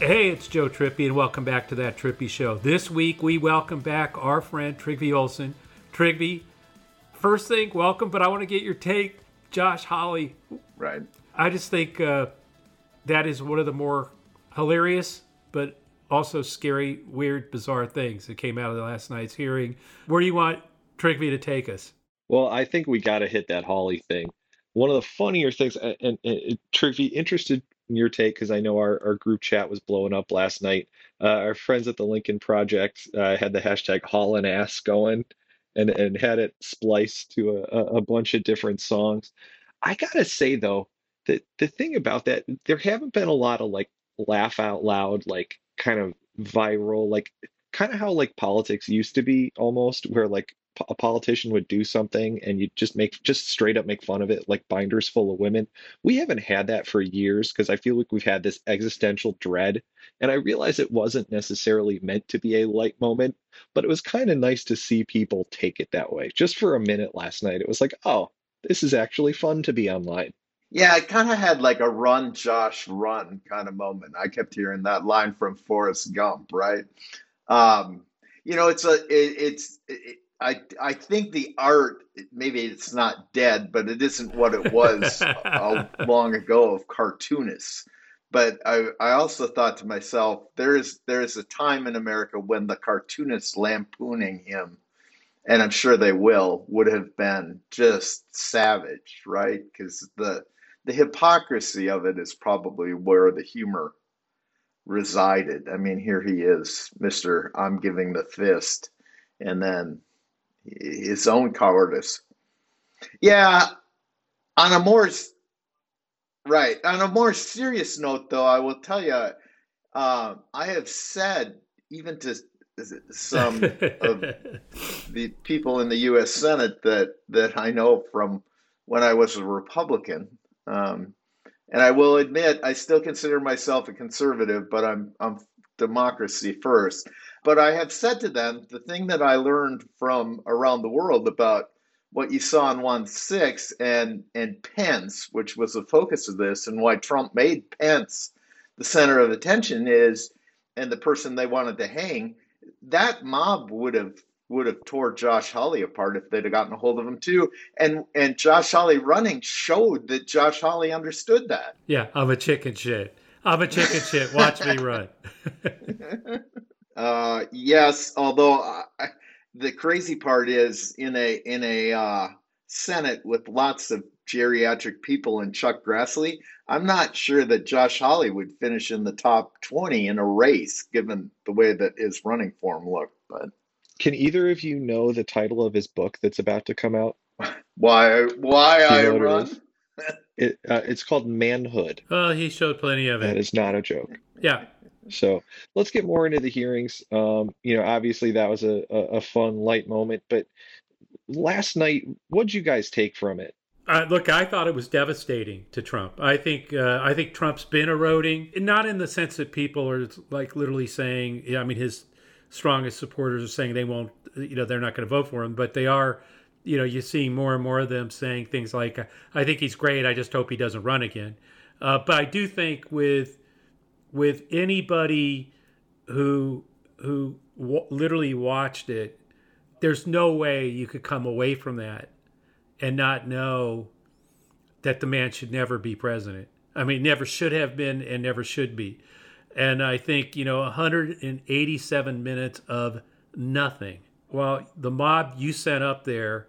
Hey, it's Joe Trippi, and welcome back to that Trippi Show. This week, we welcome back our friend Trygve Olson. Trygve, first thing, welcome, but I want to get your take. Josh Hawley. Right. I just think uh, that is one of the more hilarious, but also scary, weird, bizarre things that came out of the last night's hearing. Where do you want Trygve to take us? Well, I think we got to hit that Hawley thing. One of the funnier things, and, and, and Trygve, interested your take because I know our, our group chat was blowing up last night. Uh, our friends at the Lincoln Project uh, had the hashtag Haulin' Ass going and, and had it spliced to a, a bunch of different songs. I gotta say though, that the thing about that, there haven't been a lot of like laugh out loud, like kind of viral, like kind of how like politics used to be almost, where like a politician would do something and you just make just straight up make fun of it like binders full of women we haven't had that for years because i feel like we've had this existential dread and i realize it wasn't necessarily meant to be a light moment but it was kind of nice to see people take it that way just for a minute last night it was like oh this is actually fun to be online yeah, I kind of had like a run, Josh, run kind of moment. I kept hearing that line from Forrest Gump, right? Um, you know, it's a, it, it's, it, I I think the art maybe it's not dead, but it isn't what it was long ago of cartoonists. But I I also thought to myself, there is there is a time in America when the cartoonists lampooning him, and I'm sure they will, would have been just savage, right? Because the the hypocrisy of it is probably where the humor resided. I mean, here he is, Mister. I'm giving the fist, and then his own cowardice. Yeah, on a more right on a more serious note, though, I will tell you, uh, I have said even to some of the people in the U.S. Senate that that I know from when I was a Republican. Um, and I will admit, I still consider myself a conservative, but I'm I'm democracy first. But I have said to them the thing that I learned from around the world about what you saw in 1 6 and, and Pence, which was the focus of this, and why Trump made Pence the center of attention is, and the person they wanted to hang, that mob would have would have tore Josh Hawley apart if they'd have gotten a hold of him too. And and Josh Hawley running showed that Josh Hawley understood that. Yeah, I'm a chicken shit. I'm a chicken shit. Watch me run. Uh, yes, although uh, the crazy part is in a in a uh, Senate with lots of geriatric people and Chuck Grassley, I'm not sure that Josh Hawley would finish in the top 20 in a race, given the way that his running form looked. But can either of you know the title of his book that's about to come out? Why? Why I run? It, uh, it's called Manhood. Well, he showed plenty of it. That is not a joke. Yeah, so let's get more into the hearings. Um, you know, obviously that was a, a, a fun, light moment, but last night, what'd you guys take from it? Uh, look, I thought it was devastating to Trump. I think uh, I think Trump's been eroding, not in the sense that people are like literally saying. I mean, his strongest supporters are saying they won't. You know, they're not going to vote for him, but they are. You know, you're seeing more and more of them saying things like, "I think he's great. I just hope he doesn't run again." Uh, but I do think with with anybody who who w- literally watched it, there's no way you could come away from that and not know that the man should never be president. I mean, never should have been and never should be. And I think, you know, 187 minutes of nothing. While the mob you sent up there,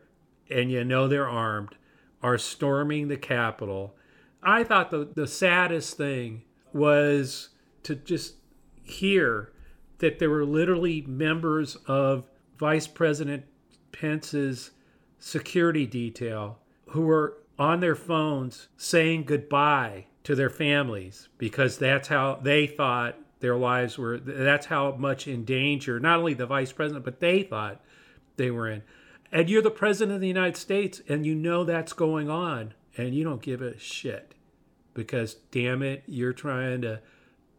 and you know they're armed, are storming the Capitol. I thought the, the saddest thing was to just hear that there were literally members of Vice President Pence's security detail who were on their phones saying goodbye to their families because that's how they thought their lives were that's how much in danger not only the vice president but they thought they were in. And you're the president of the united states and you know that's going on and you don't give a shit because damn it you're trying to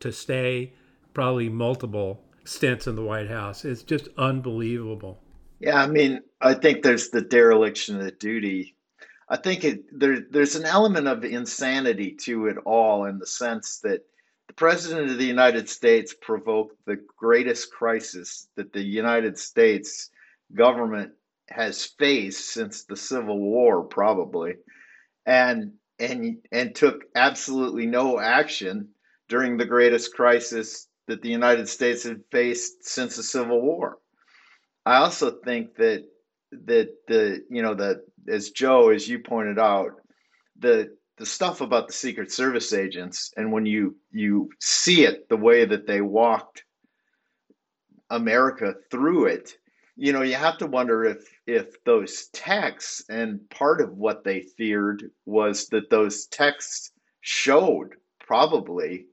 to stay probably multiple stints in the White House. It's just unbelievable. Yeah, I mean, I think there's the dereliction of duty. I think it, there, there's an element of insanity to it all in the sense that the President of the United States provoked the greatest crisis that the United States government has faced since the Civil War, probably, and and and took absolutely no action during the greatest crisis that the United States had faced since the Civil War. I also think that that the you know the as Joe as you pointed out the the stuff about the Secret Service agents and when you you see it the way that they walked America through it you know you have to wonder if if those texts and part of what they feared was that those texts showed probably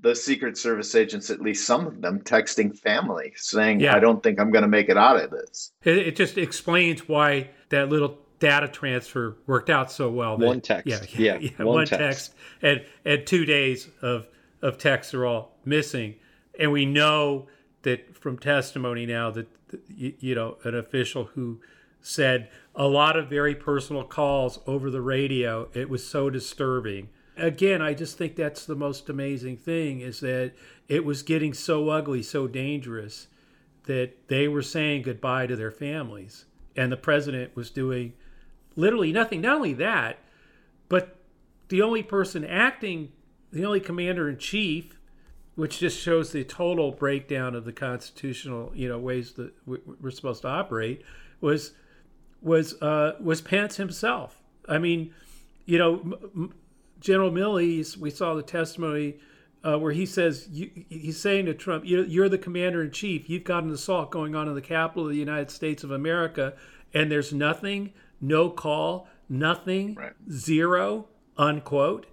the Secret Service agents, at least some of them, texting family saying, yeah. I don't think I'm going to make it out of this. It, it, just explains why that little data transfer worked out so well. That, one text. Yeah. Yeah. yeah, yeah one, one text. text. And, and two days of, of texts are all missing. And we know that from testimony now that, you, know, an official who said a lot of very personal calls over the radio, it was so disturbing again, I just think that's the most amazing thing is that it was getting so ugly, so dangerous that they were saying goodbye to their families. And the president was doing literally nothing. Not only that, but the only person acting, the only commander in chief, which just shows the total breakdown of the constitutional, you know, ways that we're supposed to operate, was was uh, was Pence himself. I mean, you know, General Milley, we saw the testimony uh, where he says you, he's saying to Trump, you're, you're, the commander in chief. You've got an assault going on in the capital of the United States of America, and there's nothing, no call, nothing, right. zero, unquote.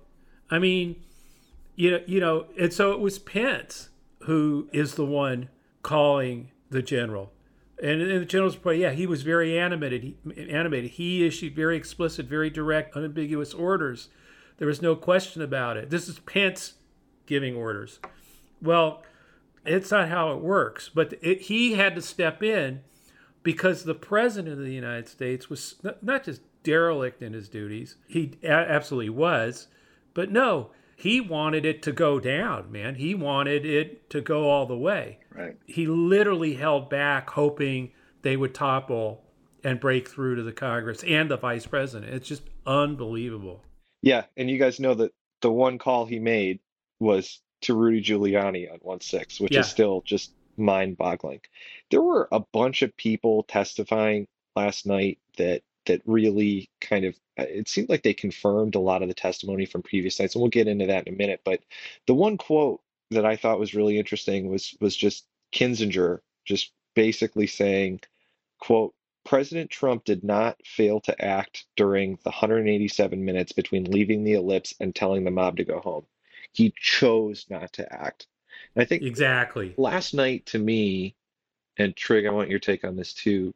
I mean, you know, you know, and so it was Pence who is the one calling the general. And in the general's report, yeah, he was very animated. He, animated. He issued very explicit, very direct, unambiguous orders there was no question about it. This is Pence giving orders. Well, it's not how it works. But it, he had to step in because the president of the United States was not just derelict in his duties, he absolutely was, but no, he wanted it to go down, man. He wanted it to go all the way. Right. He literally held back, hoping they would topple and break through to the Congress and the vice president. It's just unbelievable. Yeah, and you guys know that the one call he made was to Rudy Giuliani on 1 6, which yeah. is still just mind boggling. There were a bunch of people testifying last night that that really kind of uh, it seemed like they confirmed a lot of the testimony from previous nights and we'll get into that in a minute but the one quote that i thought was really interesting was was just kinzinger just basically saying quote President Trump did not fail to act during the 187 minutes between leaving the ellipse and telling the mob to go home. He chose not to act. And I think exactly last night to me, and Trig, I want your take on this too.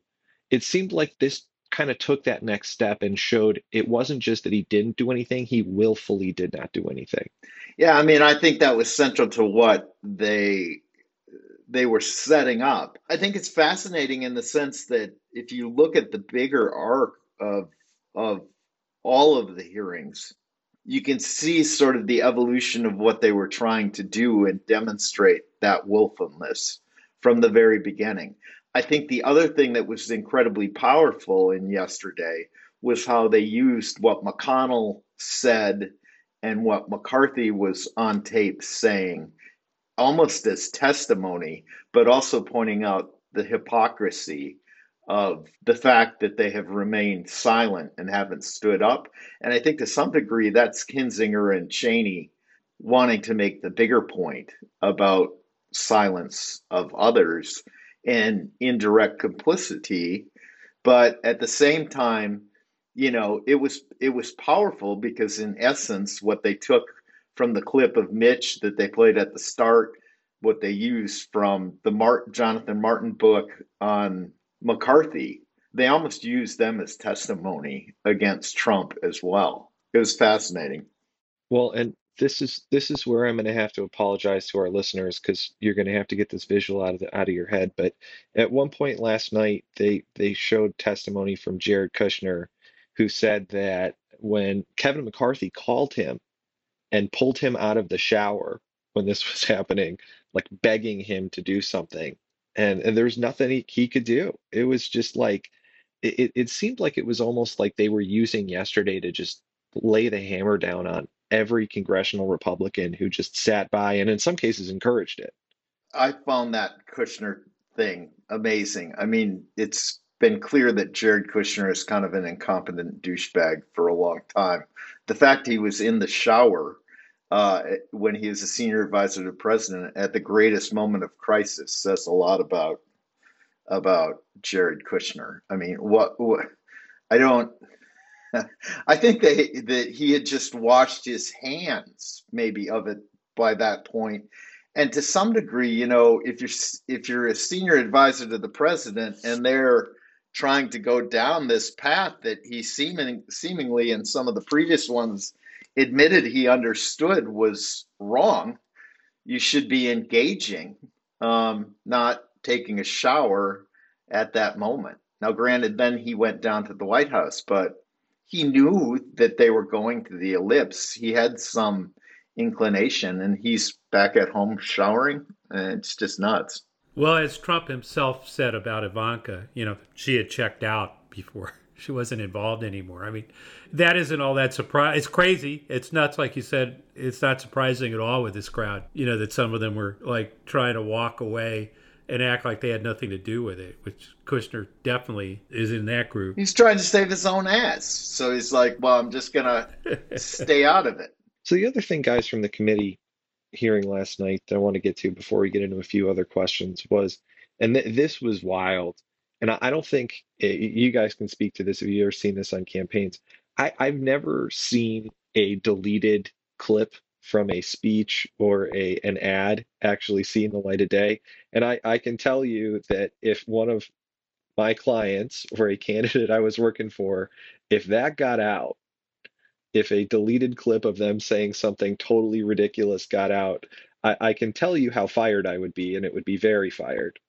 It seemed like this kind of took that next step and showed it wasn't just that he didn't do anything, he willfully did not do anything. Yeah, I mean, I think that was central to what they they were setting up. I think it's fascinating in the sense that if you look at the bigger arc of of all of the hearings, you can see sort of the evolution of what they were trying to do and demonstrate that willfulness from the very beginning. I think the other thing that was incredibly powerful in yesterday was how they used what McConnell said and what McCarthy was on tape saying almost as testimony, but also pointing out the hypocrisy of the fact that they have remained silent and haven't stood up. And I think to some degree that's Kinzinger and Cheney wanting to make the bigger point about silence of others and indirect complicity. But at the same time, you know, it was it was powerful because in essence what they took from the clip of Mitch that they played at the start, what they used from the Mart- Jonathan Martin book on McCarthy. They almost used them as testimony against Trump as well. It was fascinating. Well, and this is this is where I'm going to have to apologize to our listeners because you're going to have to get this visual out of the, out of your head. But at one point last night, they they showed testimony from Jared Kushner, who said that when Kevin McCarthy called him and pulled him out of the shower when this was happening, like begging him to do something. And, and there was nothing he, he could do. It was just like, it, it seemed like it was almost like they were using yesterday to just lay the hammer down on every congressional Republican who just sat by and in some cases encouraged it. I found that Kushner thing amazing. I mean, it's been clear that Jared Kushner is kind of an incompetent douchebag for a long time. The fact he was in the shower uh, when he was a senior advisor to the president at the greatest moment of crisis says a lot about about Jared Kushner. I mean, what, what I don't. I think that that he had just washed his hands, maybe of it by that point. and to some degree, you know, if you're if you're a senior advisor to the president and they're trying to go down this path that he seeming seemingly in some of the previous ones admitted he understood was wrong, you should be engaging, um, not taking a shower at that moment. Now, granted, then he went down to the White House, but he knew that they were going to the ellipse. He had some inclination, and he's back at home showering. It's just nuts. Well, as Trump himself said about Ivanka, you know, she had checked out before she wasn't involved anymore. I mean, that isn't all that surprise. It's crazy. It's nuts, like you said. It's not surprising at all with this crowd. You know that some of them were like trying to walk away and act like they had nothing to do with it, which Kushner definitely is in that group. He's trying to save his own ass, so he's like, "Well, I'm just gonna stay out of it." So the other thing, guys, from the committee hearing last night that I want to get to before we get into a few other questions was, and th- this was wild and I, I don't think it, eh, you guys can speak to this if you've ever seen this on campaigns. I, I've never seen a deleted clip from a speech or a an ad actually seeing the light of day. And I, I can tell you that if one of my clients or a candidate I was working for, if that got out, if a deleted clip of them saying something totally ridiculous got out, I, I can tell you how fired I would be, and it would be very fired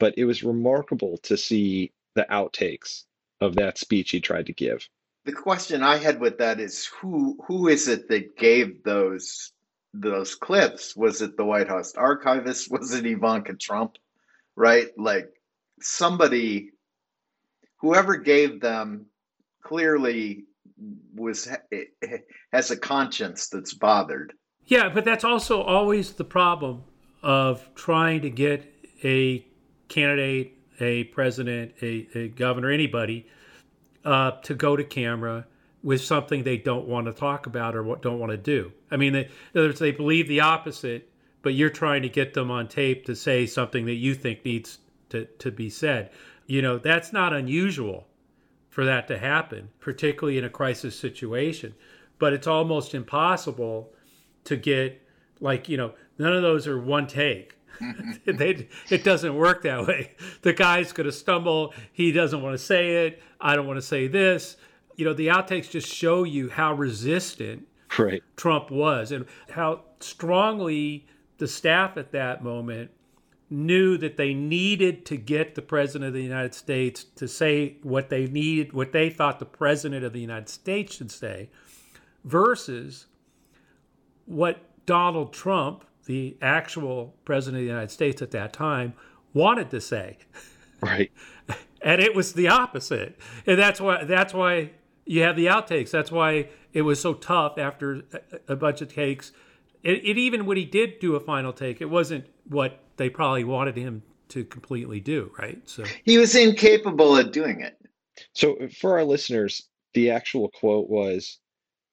but it was remarkable to see the outtakes of that speech he tried to give. The question I had with that is who who is it that gave those those clips? Was it the White House archivist? Was it Ivanka Trump? Right? Like somebody whoever gave them clearly was eh, eh, has a conscience that's bothered. Yeah, but that's also always the problem of trying to get a candidate, a president, a, a governor, anybody, uh, to go to camera with something they don't want to talk about or don't want to do. I mean, they, in other words, they believe the opposite, but you're trying to get them on tape to say something that you think needs to, to be said. You know, that's not unusual for that to happen, particularly in a crisis situation. But it's almost impossible to get, like, you know, none of those are one take. they, it doesn't work that way. The guy's going to stumble. He doesn't want to say it. I don't want to say this. You know, the outtakes just show you how resistant right. Trump was and how strongly the staff at that moment knew that they needed to get the president of the United States to say what they needed, what they thought the president of the United States should say, versus what Donald Trump the actual president of the United States at that time wanted to say. Right. and it was the opposite. And that's why that's why you have the outtakes. That's why it was so tough after a bunch of takes. It, it even when he did do a final take, it wasn't what they probably wanted him to completely do, right? So he was incapable of doing it. So for our listeners, the actual quote was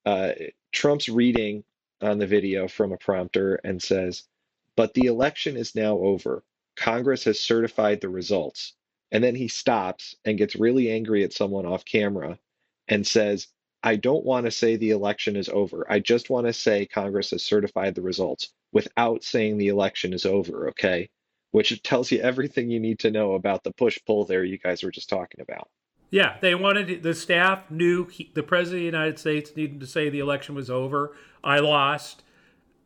uh, Trump's reading on the video from a prompter and says, But the election is now over. Congress has certified the results. And then he stops and gets really angry at someone off camera and says, I don't want to say the election is over. I just want to say Congress has certified the results without saying the election is over, okay? Which tells you everything you need to know about the push pull there you guys were just talking about. Yeah, they wanted the staff knew he, the president of the United States needed to say the election was over. I lost.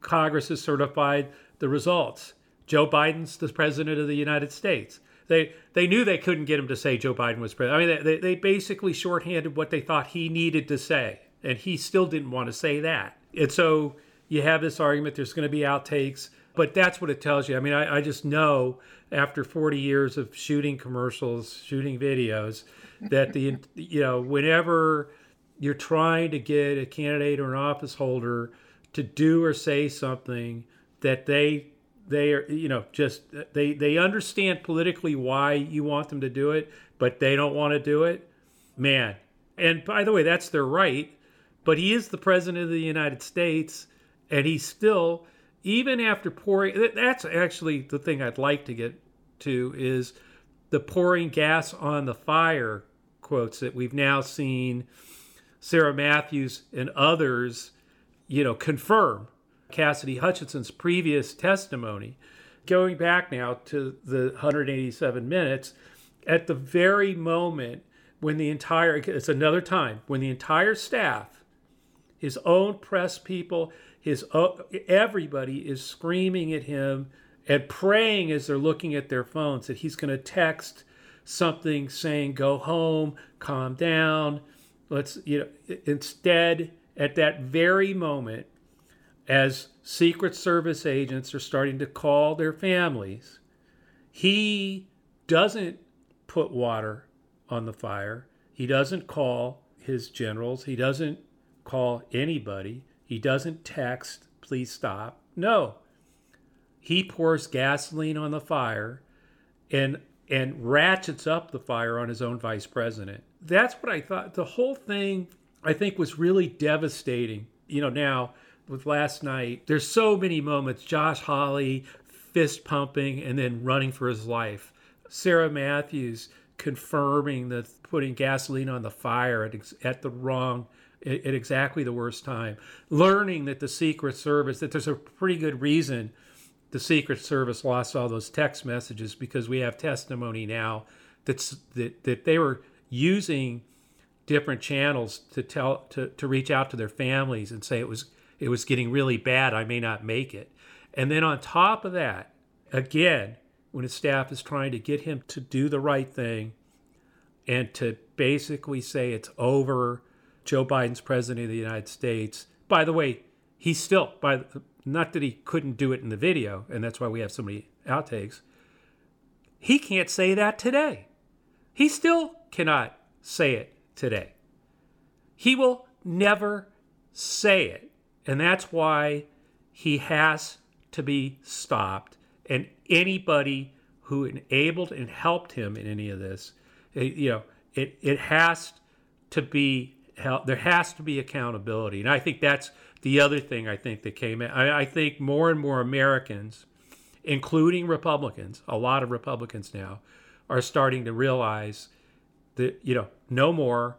Congress has certified the results. Joe Biden's the president of the United States. They they knew they couldn't get him to say Joe Biden was president. I mean, they, they basically shorthanded what they thought he needed to say, and he still didn't want to say that. And so you have this argument. There's going to be outtakes, but that's what it tells you. I mean, I, I just know after 40 years of shooting commercials, shooting videos, that the you know whenever you're trying to get a candidate or an office holder to do or say something that they they are you know just they they understand politically why you want them to do it but they don't want to do it man. And by the way that's their right but he is the president of the united states and he's still even after pouring that's actually the thing i'd like to get to is the pouring gas on the fire quotes that we've now seen sarah matthews and others you know confirm Cassidy Hutchinson's previous testimony, going back now to the 187 minutes, at the very moment when the entire, it's another time, when the entire staff, his own press people, his uh, everybody is screaming at him and praying as they're looking at their phones that he's going to text something saying go home calm down let's you know instead at that very moment as Secret Service agents are starting to call their families, he doesn't put water on the fire. He doesn't call his generals. He doesn't call anybody. He doesn't text, please stop. No. He pours gasoline on the fire and and ratchets up the fire on his own vice president. That's what I thought. The whole thing I think was really devastating. You know, now with last night, there's so many moments. Josh Hawley fist pumping and then running for his life. Sarah Matthews confirming that putting gasoline on the fire at, at the wrong at exactly the worst time. Learning that the Secret Service that there's a pretty good reason the Secret Service lost all those text messages because we have testimony now that's that that they were using different channels to tell to, to reach out to their families and say it was it was getting really bad. I may not make it. And then on top of that, again, when his staff is trying to get him to do the right thing and to basically say it's over, Joe Biden's president of the United States. By the way, he's still by not that he couldn't do it in the video, and that's why we have so many outtakes. He can't say that today. He still cannot say it today. He will never say it. And that's why he has to be stopped. And anybody who enabled and helped him in any of this, it, you know, it, it has to be there has to be accountability. And I think that's the other thing I think that came in. I, I think more and more Americans, including Republicans, a lot of Republicans now, are starting to realize that, you know, no more,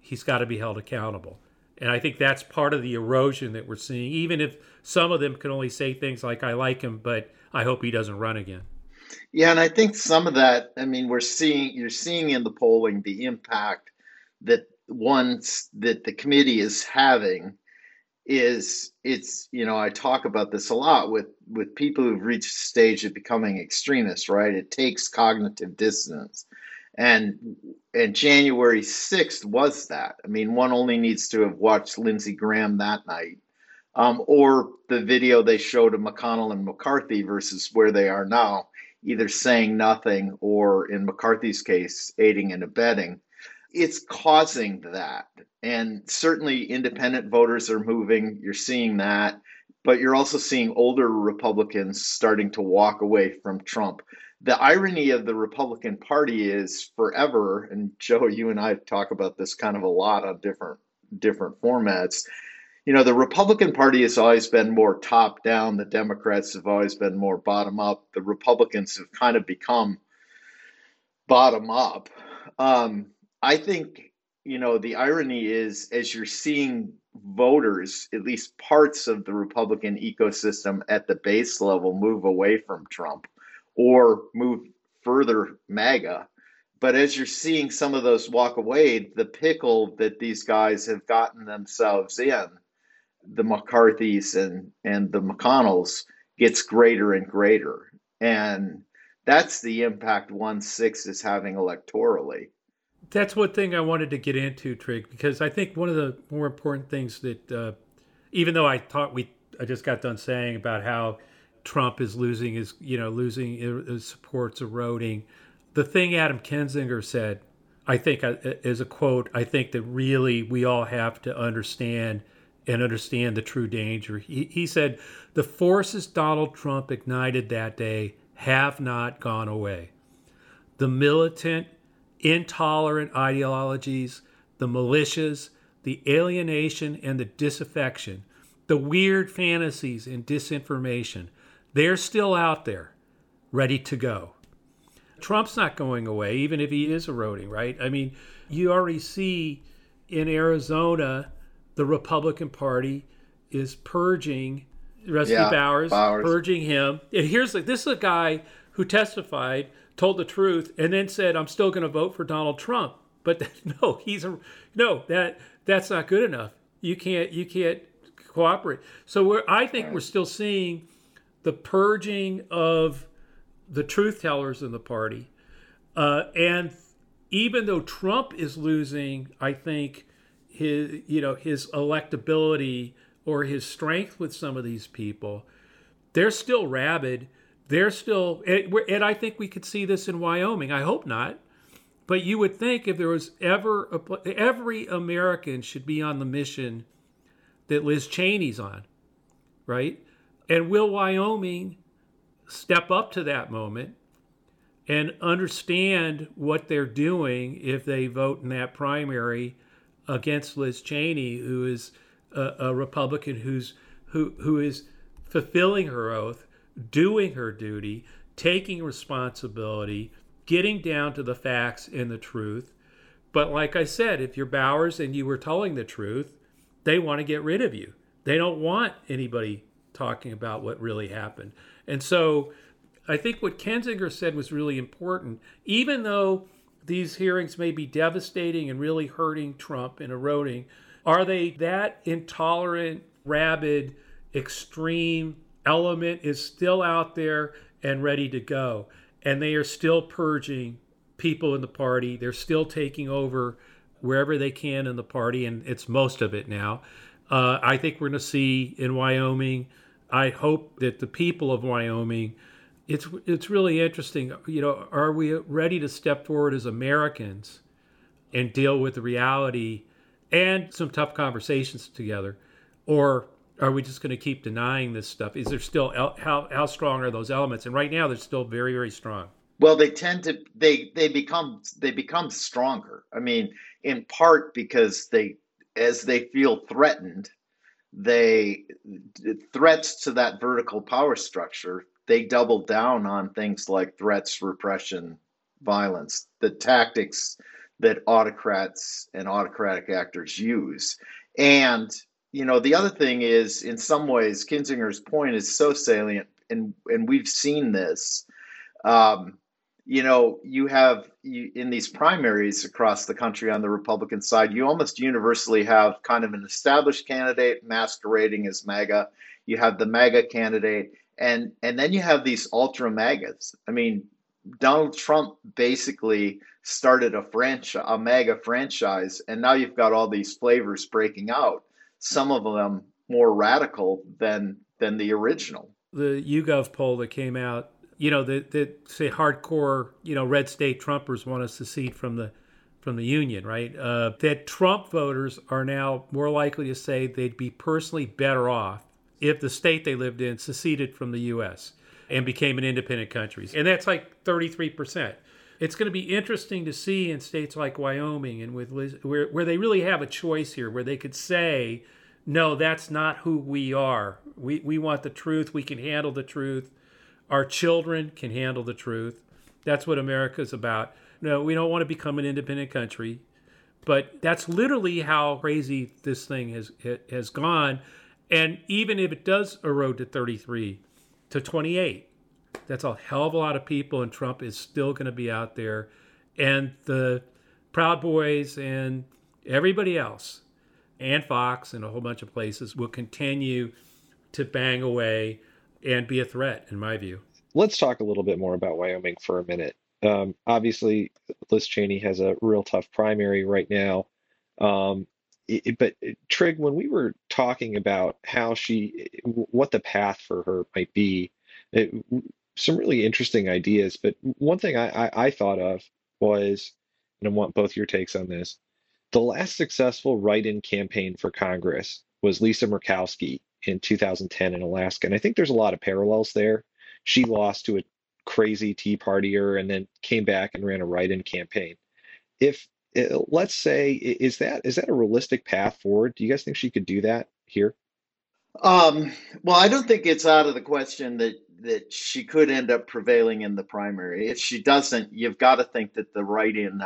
he's got to be held accountable. And I think that's part of the erosion that we're seeing, even if some of them can only say things like, I like him, but I hope he doesn't run again. Yeah, and I think some of that, I mean, we're seeing, you're seeing in the polling the impact that once that the committee is having is it's you know i talk about this a lot with with people who've reached a stage of becoming extremists right it takes cognitive dissonance and and January 6th was that. I mean, one only needs to have watched Lindsey Graham that night. Um, or the video they showed of McConnell and McCarthy versus where they are now, either saying nothing or, in McCarthy's case, aiding and abetting. It's causing that. And certainly independent voters are moving. You're seeing that. But you're also seeing older Republicans starting to walk away from Trump the irony of the Republican Party is forever, and Joe, you and I talk about this kind of a lot on different different formats. You know, the Republican Party has always been more top down. The Democrats have always been more bottom up. The Republicans have kind of become bottom up. Um, I think, you know, the irony is as you're seeing voters, at least parts of the Republican ecosystem at the base level, move away from Trump or move further MAGA. But as you're seeing some of those walk away, the pickle that these guys have gotten themselves in, the McCarthys and, and the McConnells, gets greater and greater. And that's the impact 1 6 is having electorally. That's one thing I wanted to get into, Trig, because I think one of the more important things that, uh, even though I thought we I just got done saying about how Trump is losing his, you know, losing his support's eroding. The thing Adam Kinzinger said, I think, uh, is a quote. I think that really we all have to understand and understand the true danger. He, he said, "The forces Donald Trump ignited that day have not gone away. The militant, intolerant ideologies, the militias, the alienation, and the disaffection." the weird fantasies and disinformation, they're still out there, ready to go. Trump's not going away, even if he is eroding, right? I mean, you already see in Arizona, the Republican Party is purging Rusty yeah, Bowers, Bowers, purging him. And here's like this is a guy who testified, told the truth, and then said, "I'm still going to vote for Donald Trump." But no, he's a no. That that's not good enough. You can't you can't cooperate. So we're, I think we're still seeing the purging of the truth tellers in the party. Uh, and even though Trump is losing, I think his you know his electability or his strength with some of these people, they're still rabid. They're still, and I think we could see this in Wyoming. I hope not, but you would think if there was ever a, every American should be on the mission that Liz Cheney's on, right? And will Wyoming step up to that moment and understand what they're doing if they vote in that primary against Liz Cheney, who is a, a Republican who's who who is fulfilling her oath, doing her duty, taking responsibility, getting down to the facts and the truth. But like I said, if you're Bowers and you were telling the truth, they want to get rid of you. They don't want anybody talking about what really happened. And so I think what Kinzinger said was really important. Even though these hearings may be devastating and really hurting Trump and eroding, are they that intolerant, rabid, extreme element is still out there and ready to go? And they are still purging people in the party. They're still taking over wherever they can in the party, and it's most of it now. Uh, I think we're going to see in Wyoming. I hope that the people of Wyoming, it's it's really interesting. You know, are we ready to step forward as Americans and deal with the reality and some tough conversations together, or are we just going to keep denying this stuff? Is there still how how strong are those elements? And right now, they're still very very strong. Well, they tend to they they become they become stronger. I mean, in part because they as they feel threatened they threats to that vertical power structure they double down on things like threats repression violence the tactics that autocrats and autocratic actors use and you know the other thing is in some ways kinzinger's point is so salient and and we've seen this um, you know, you have you, in these primaries across the country on the Republican side, you almost universally have kind of an established candidate masquerading as MAGA. You have the MAGA candidate, and and then you have these ultra MAGAs. I mean, Donald Trump basically started a franchise, a MAGA franchise, and now you've got all these flavors breaking out. Some of them more radical than than the original. The YouGov poll that came out you know, that that say hardcore, you know, red state Trumpers want to secede from the from the union, right? Uh, that Trump voters are now more likely to say they'd be personally better off if the state they lived in seceded from the U.S. and became an independent country, and that's like 33 percent. It's going to be interesting to see in states like Wyoming and with Liz, where where they really have a choice here, where they could say, "No, that's not who we are. We we want the truth. We can handle the truth." Our children can handle the truth. That's what America's about. No, we don't want to become an independent country, but that's literally how crazy this thing has has gone. And even if it does erode to 33 to 28, that's a hell of a lot of people, and Trump is still going to be out there. And the Proud Boys and everybody else, and Fox and a whole bunch of places will continue to bang away and be a threat, in my view. Let's talk a little bit more about Wyoming for a minute. Um, obviously, Liz Cheney has a real tough primary right now. Um, it, but Trig, when we were talking about how she, what the path for her might be. It, some really interesting ideas. But one thing I, I, I thought of was, and I want both your takes on this. The last successful write-in campaign for Congress was Lisa Murkowski in 2010 in Alaska, and I think there's a lot of parallels there. She lost to a crazy Tea Partier and then came back and ran a write-in campaign. If uh, let's say is that is that a realistic path forward? Do you guys think she could do that here? Um, well, I don't think it's out of the question that that she could end up prevailing in the primary. If she doesn't, you've got to think that the write-in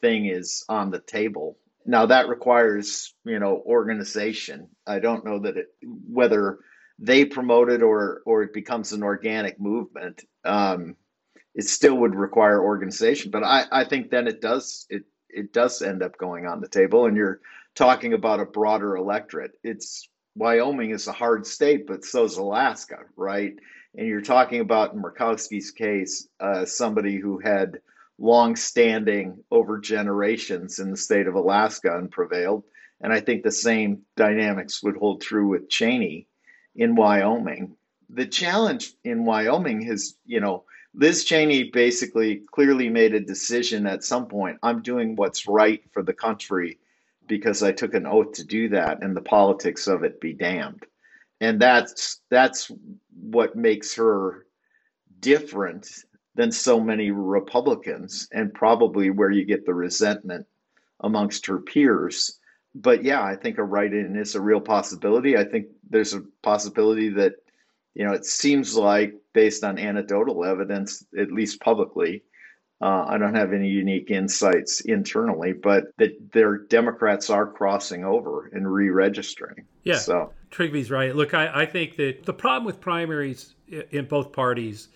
thing is on the table. Now that requires, you know, organization. I don't know that it whether they promote it or or it becomes an organic movement. Um, it still would require organization, but I, I think then it does it it does end up going on the table, and you're talking about a broader electorate. It's Wyoming is a hard state, but so is Alaska, right? And you're talking about in Murkowski's case, uh, somebody who had long standing over generations in the state of Alaska and prevailed. And I think the same dynamics would hold true with Cheney in Wyoming. The challenge in Wyoming is, you know, Liz Cheney basically clearly made a decision at some point I'm doing what's right for the country because I took an oath to do that, and the politics of it be damned. And that's that's what makes her different than so many Republicans, and probably where you get the resentment amongst her peers. But yeah, I think a write-in is a real possibility. I think there's a possibility that, you know, it seems like based on anecdotal evidence, at least publicly, uh, I don't have any unique insights internally, but that their Democrats are crossing over and re-registering. Yeah. So Trygve's right. Look, I, I think that the problem with primaries in both parties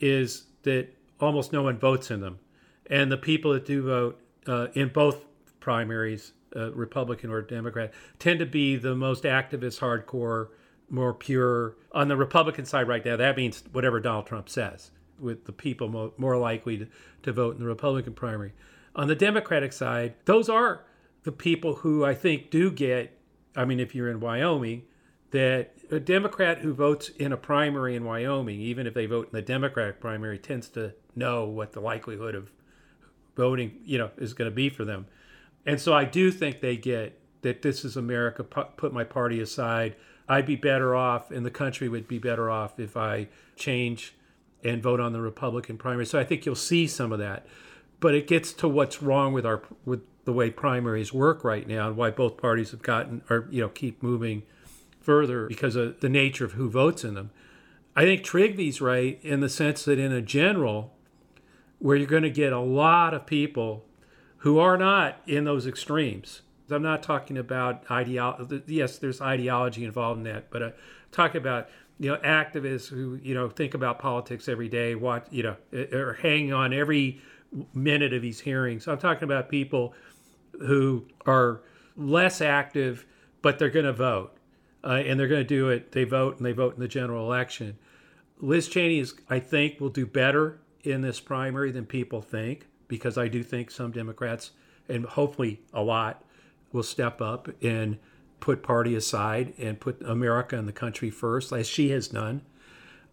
is that almost no one votes in them, and the people that do vote uh, in both primaries, uh, Republican or Democrat, tend to be the most activist, hardcore, more pure. On the Republican side, right now, that means whatever Donald Trump says with the people mo- more likely to, to vote in the Republican primary. On the Democratic side, those are the people who I think do get. I mean, if you're in Wyoming, that a Democrat who votes in a primary in Wyoming, even if they vote in the Democratic primary, tends to know what the likelihood of voting, you know, is going to be for them. And so I do think they get that this is America. Put my party aside. I'd be better off, and the country would be better off if I change and vote on the Republican primary. So I think you'll see some of that. But it gets to what's wrong with our with the way primaries work right now and why both parties have gotten or you know keep moving further because of the nature of who votes in them. I think Trygve's right in the sense that in a general, where you're going to get a lot of people who are not in those extremes. I'm not talking about ideology. Yes, there's ideology involved in that, but uh, I'm talking about you know activists who you know think about politics every day watch you know are hanging on every minute of these hearings. I'm talking about people who are less active but they're going to vote uh, and they're going to do it. They vote and they vote in the general election. Liz cheney is i think will do better in this primary than people think because i do think some democrats and hopefully a lot will step up and put party aside and put America and the country first, as she has done.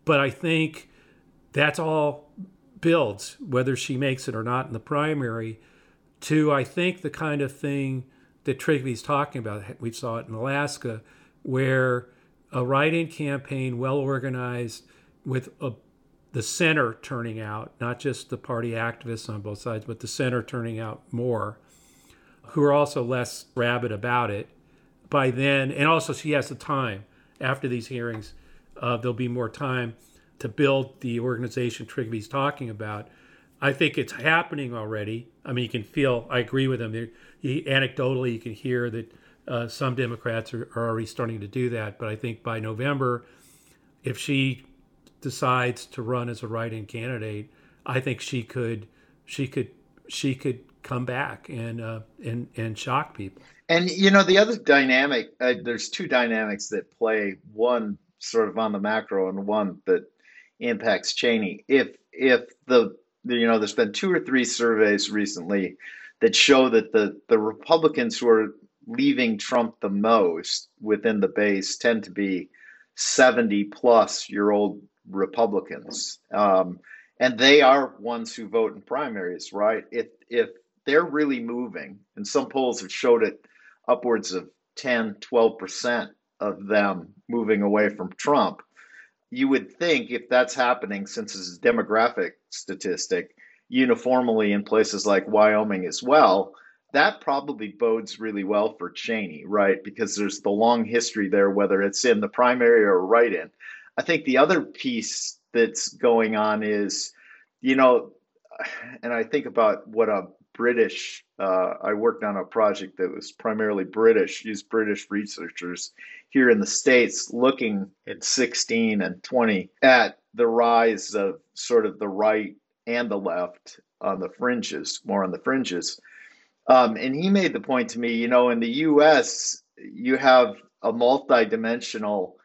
But I think that's all builds, whether she makes it or not in the primary, to I think the kind of thing that Trygve's talking about. We saw it in Alaska, where a write-in campaign, well organized, with a, the center turning out, not just the party activists on both sides, but the center turning out more, who are also less rabid about it by then, and also she has the time after these hearings. Uh, there'll be more time to build the organization Trygve's talking about. I think it's happening already. I mean, you can feel. I agree with him. He, anecdotally, you can hear that uh, some Democrats are, are already starting to do that. But I think by November, if she decides to run as a write-in candidate, I think she could, she could, she could come back and uh, and and shock people. And you know, the other dynamic, uh, there's two dynamics that play. One sort of on the macro, and one that impacts Cheney. If if the you know, there's been two or three surveys recently that show that the the Republicans who are leaving Trump the most within the base tend to be 70 plus year old Republicans. Um, and they are ones who vote in primaries, right? If, if they're really moving, and some polls have showed it upwards of 10, 12% of them moving away from Trump, you would think if that's happening, since it's a demographic statistic, uniformly in places like Wyoming as well, that probably bodes really well for Cheney, right? Because there's the long history there, whether it's in the primary or right in. I think the other piece that's going on is, you know, and I think about what a British, uh, I worked on a project that was primarily British, used British researchers here in the States looking at 16 and 20 at the rise of sort of the right and the left on the fringes, more on the fringes. Um, and he made the point to me, you know, in the US, you have a multi-dimensional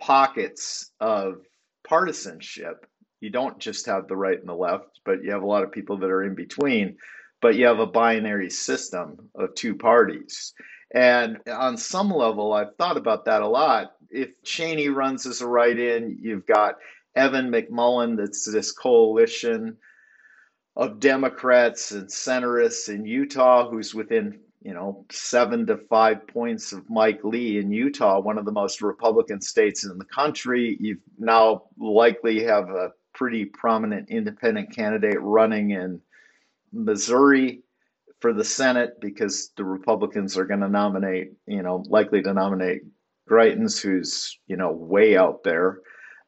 pockets of partisanship. You don't just have the right and the left, but you have a lot of people that are in between. But you have a binary system of two parties. And on some level, I've thought about that a lot. If Cheney runs as a write in, you've got Evan McMullin, that's this coalition of Democrats and centrists in Utah, who's within you know seven to five points of Mike Lee in Utah, one of the most Republican states in the country. You now likely have a pretty prominent independent candidate running in Missouri for the Senate because the Republicans are going to nominate, you know, likely to nominate Greitens, who's you know way out there.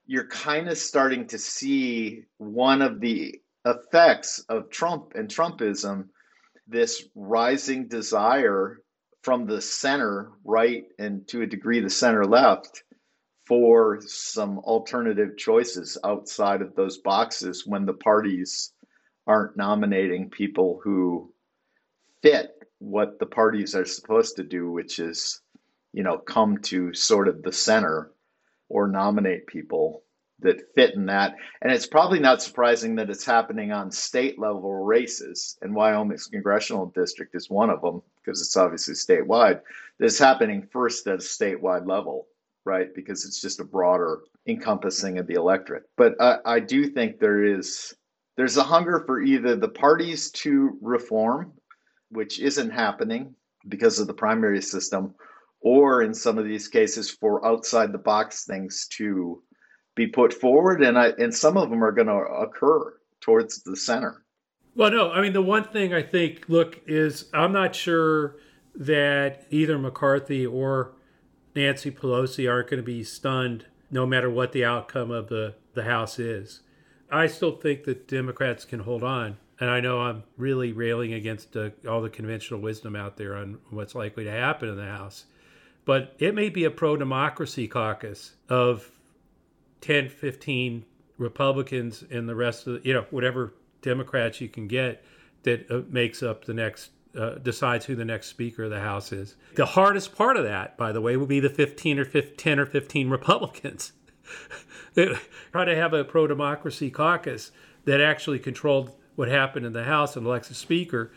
You're kind of starting to see one of the effects of Trump and Trumpism, this rising desire from the center right and to a degree the center left for some alternative choices outside of those boxes when the parties aren't nominating people who fit what the parties are supposed to do, which is, you know, come to sort of the center or nominate people that fit in that. And it's probably not surprising that it's happening on state level races, and Wyoming's congressional district is one of them because it's obviously statewide. That's happening first at a statewide level, right? Because it's just a broader encompassing of the electorate. But I, I do think there is there's a hunger for either the parties to reform, which isn't happening because of the primary system, or in some of these cases for outside the box things to be put forward, and I and some of them are going to occur towards the center. Well, no, I mean the one thing I think, look, is I'm not sure that either McCarthy or Nancy Pelosi aren't going to be stunned no matter what the outcome of the, the House is. I still think that Democrats can hold on. And I know I'm really railing against uh, all the conventional wisdom out there on what's likely to happen in the House. But it may be a pro democracy caucus of 10, 15 Republicans and the rest of the, you know, whatever Democrats you can get that uh, makes up the next, uh, decides who the next Speaker of the House is. The hardest part of that, by the way, will be the 15 or 15, 10 or 15 Republicans. try to have a pro democracy caucus that actually controlled what happened in the House and elects a Speaker.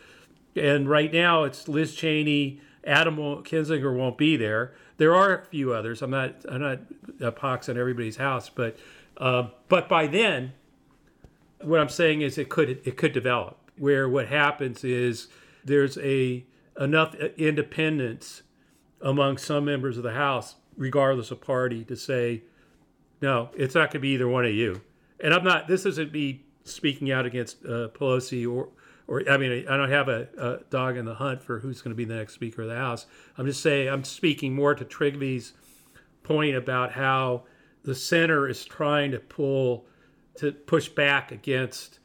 And right now it's Liz Cheney, Adam Kinzinger won't be there. There are a few others. I'm not I'm not a pox on everybody's house, but uh, but by then, what I'm saying is it could it could develop where what happens is there's a enough independence among some members of the House, regardless of party, to say, no, it's not going to be either one of you. And I'm not. This isn't me speaking out against uh, Pelosi or or I mean, I don't have a, a, dog in the hunt for who's going to be the next Speaker of the House. I'm just saying, I'm speaking more to Trygve's point about how the center is trying to pull, to push back against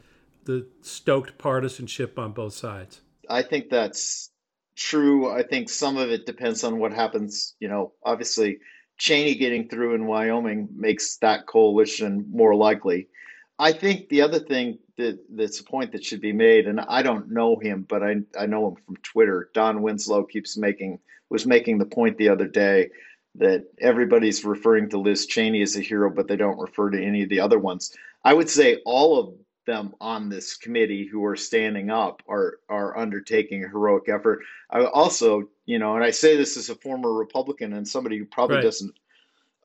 the stoked partisanship on both sides. I think that's true. I think some of it depends on what happens. You know, obviously, Cheney getting through in Wyoming makes that coalition more likely. I think the other thing that that's a point that should be made, and I don't know him, but I I know him from Twitter. Don Winslow keeps making was making the point the other day that everybody's referring to Liz Cheney as a hero, but they don't refer to any of the other ones. I would say all of them on this committee who are standing up are are undertaking a heroic effort. I also, you know, and I say this as a former Republican and somebody who probably right. doesn't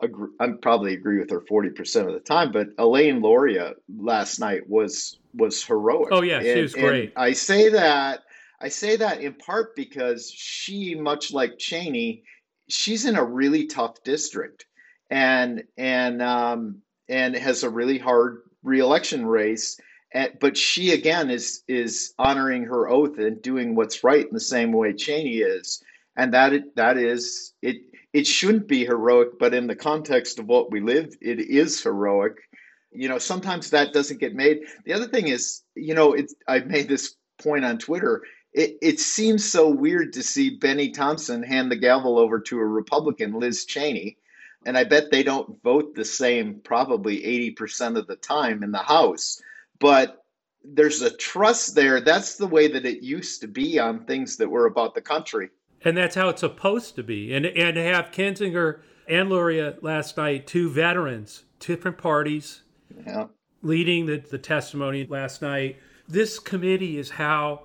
agree, I probably agree with her forty percent of the time, but Elaine Luria last night was was heroic. Oh yeah, she was great. I say that I say that in part because she, much like Cheney, she's in a really tough district, and and um, and has a really hard reelection race. And, but she again is is honoring her oath and doing what's right in the same way Cheney is, and that that is it. It shouldn't be heroic, but in the context of what we live, it is heroic. You know, sometimes that doesn't get made. The other thing is, you know, it's I made this point on Twitter. It, it seems so weird to see Bennie Thompson hand the gavel over to a Republican, Liz Cheney, and I bet they don't vote the same probably 80% of the time in the House. But there's a trust there. That's the way that it used to be on things that were about the country. And that's how it's supposed to be. And and to have Kinzinger and Luria last night, two veterans, different parties, yeah. leading the, the testimony last night. This committee is how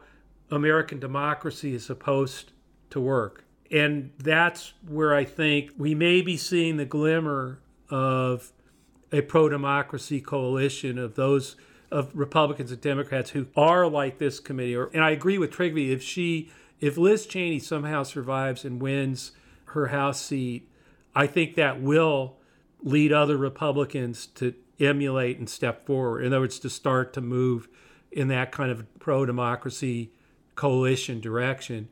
American democracy is supposed to work. And that's where I think we may be seeing the glimmer of a pro democracy coalition of those of Republicans and Democrats who are like this committee. And I agree with Trygve if she if Liz Cheney somehow survives and wins her House seat, I think that will lead other Republicans to emulate and step forward. In other words, to start to move in that kind of pro democracy coalition direction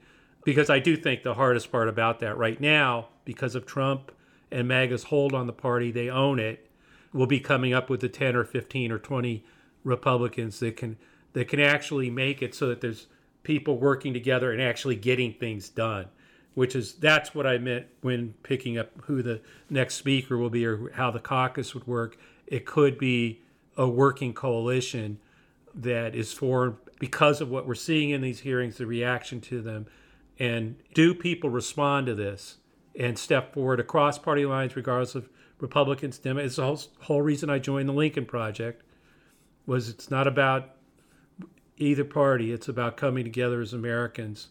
because I do think the hardest part about that right now, because of Trump and MAGA's hold on the party, they own it, will be coming up with the 10 or 15 or 20 Republicans that can that can actually make it so that there's people working together and actually getting things done. Which is that's what I meant when picking up who the next speaker will be or how the caucus would work. It could be a working coalition that is formed because of what we're seeing in these hearings, the reaction to them, and do people respond to this and step forward across party lines, regardless of Republicans, Democrats? It's the whole, whole reason I joined the Lincoln Project. Was it's not about either party; it's about coming together as Americans,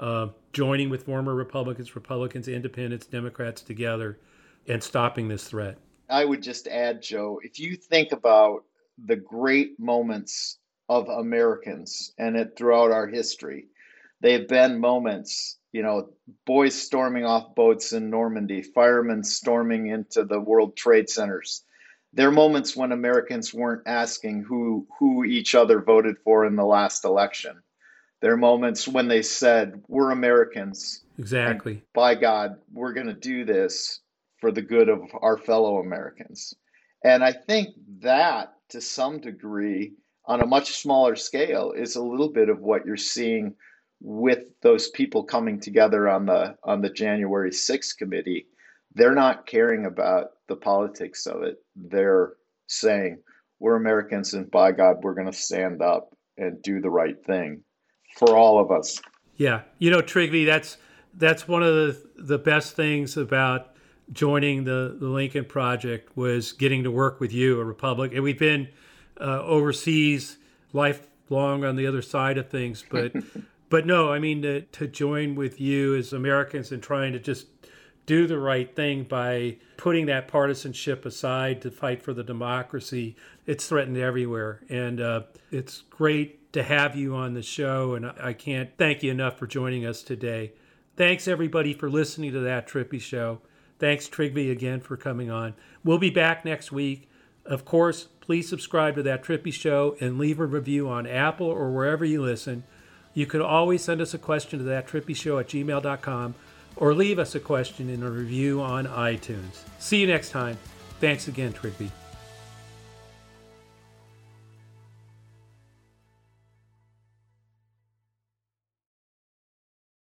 uh, joining with former Republicans, Republicans, Independents, Democrats together, and stopping this threat. I would just add, Joe, if you think about the great moments of Americans and it throughout our history, they have been moments, you know, boys storming off boats in Normandy, firemen storming into the World Trade Centers. There are moments when Americans weren't asking who who each other voted for in the last election. There are moments when they said, "We're Americans." Exactly. By God, we're going to do this for the good of our fellow Americans. And I think that, to some degree, on a much smaller scale, is a little bit of what you're seeing with those people coming together on the on the January 6th committee, they're not caring about the politics of it. They're saying, we're Americans and by God, we're going to stand up and do the right thing for all of us. Yeah. You know, Trygve, that's that's one of the the best things about joining the, the Lincoln Project was getting to work with you, a Republic. And we've been uh, overseas lifelong on the other side of things, but but no, I mean to, to join with you as Americans and trying to just do the right thing by putting that partisanship aside to fight for the democracy. It's threatened everywhere, and uh, it's great to have you on the show. And I can't thank you enough for joining us today. Thanks everybody for listening to that Trippi show. Thanks Trygve again for coming on. We'll be back next week. Of course, please subscribe to that Trippi show and leave a review on Apple or wherever you listen. You can always send us a question to that Trippi show at gmail.com or leave us a question in a review on iTunes. See you next time. Thanks again, Trippi.